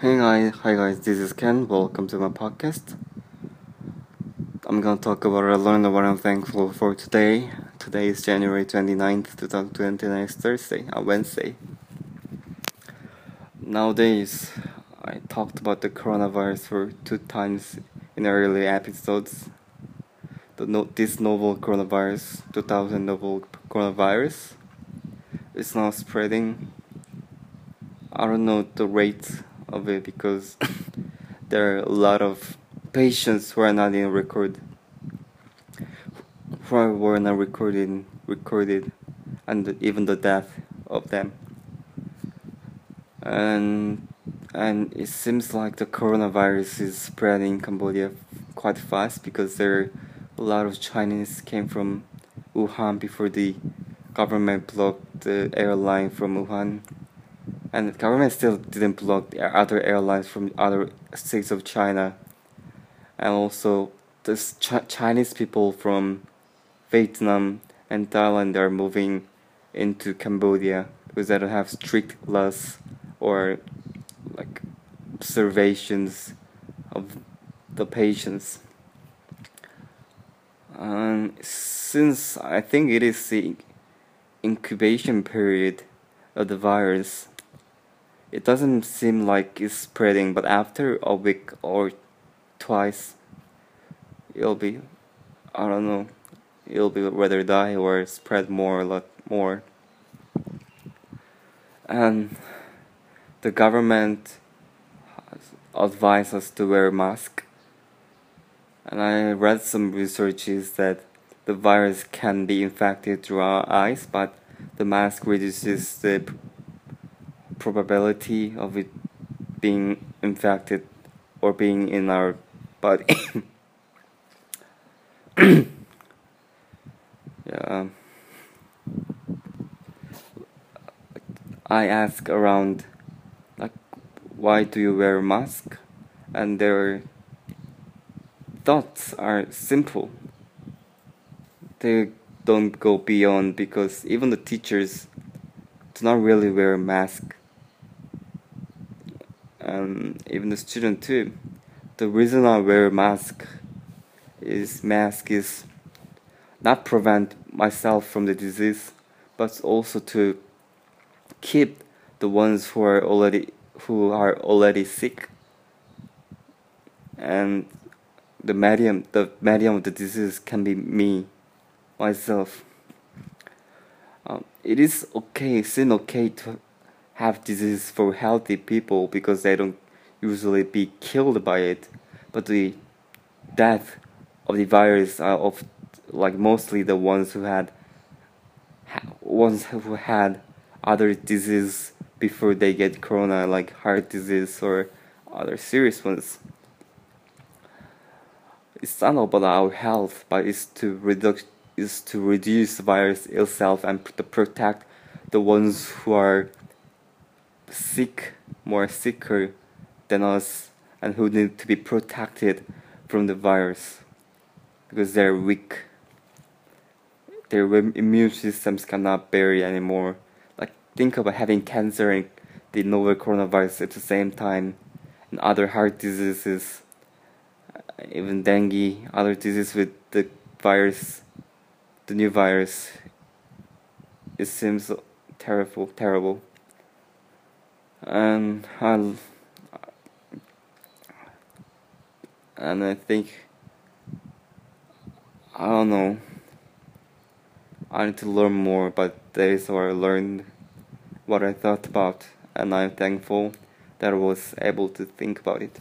Hey guys, hi guys, this is Ken. Welcome to my podcast. I'm gonna talk about I learned what I'm thankful for today. Today is January 29th, 2020, and it's Thursday, a Wednesday. Nowadays, I talked about the coronavirus for two times in early episodes. The no- this novel coronavirus, 2000 novel coronavirus, is now spreading. I don't know the rate of it because there are a lot of patients who are not in record who were not recorded recorded and even the death of them. And and it seems like the coronavirus is spreading in Cambodia quite fast because there are a lot of Chinese came from Wuhan before the government blocked the airline from Wuhan and the government still didn't block the other airlines from other states of China, and also the Ch- Chinese people from Vietnam and Thailand are moving into Cambodia because they don't have strict laws or like observations of the patients. And since I think it is the incubation period of the virus, it doesn't seem like it's spreading, but after a week or twice, it'll be, I don't know, it'll be whether die or spread more, a lot more. And the government advised us to wear a mask. And I read some researches that the virus can be infected through our eyes, but the mask reduces the probability of it being infected or being in our body. yeah. I ask around, like, why do you wear a mask? And their thoughts are simple. They don't go beyond because even the teachers do not really wear a mask and even the student too. The reason I wear mask is mask is not prevent myself from the disease, but also to keep the ones who are already who are already sick and the medium the medium of the disease can be me myself um, it is okay it's okay to have disease for healthy people because they don't usually be killed by it. But the death of the virus are of like mostly the ones who had ones who had other disease before they get corona like heart disease or other serious ones. It's not about our health but it's to reduce is to reduce the virus itself and to protect the ones who are sick, more sicker than us, and who need to be protected from the virus because they're weak. Their immune systems cannot bear anymore. Like think about having cancer and the novel coronavirus at the same time, and other heart diseases, uh, even dengue, other diseases with the virus, the new virus. It seems terrible, terrible and I'll and I think I don't know I need to learn more but days where I learned what I thought about and I'm thankful that I was able to think about it.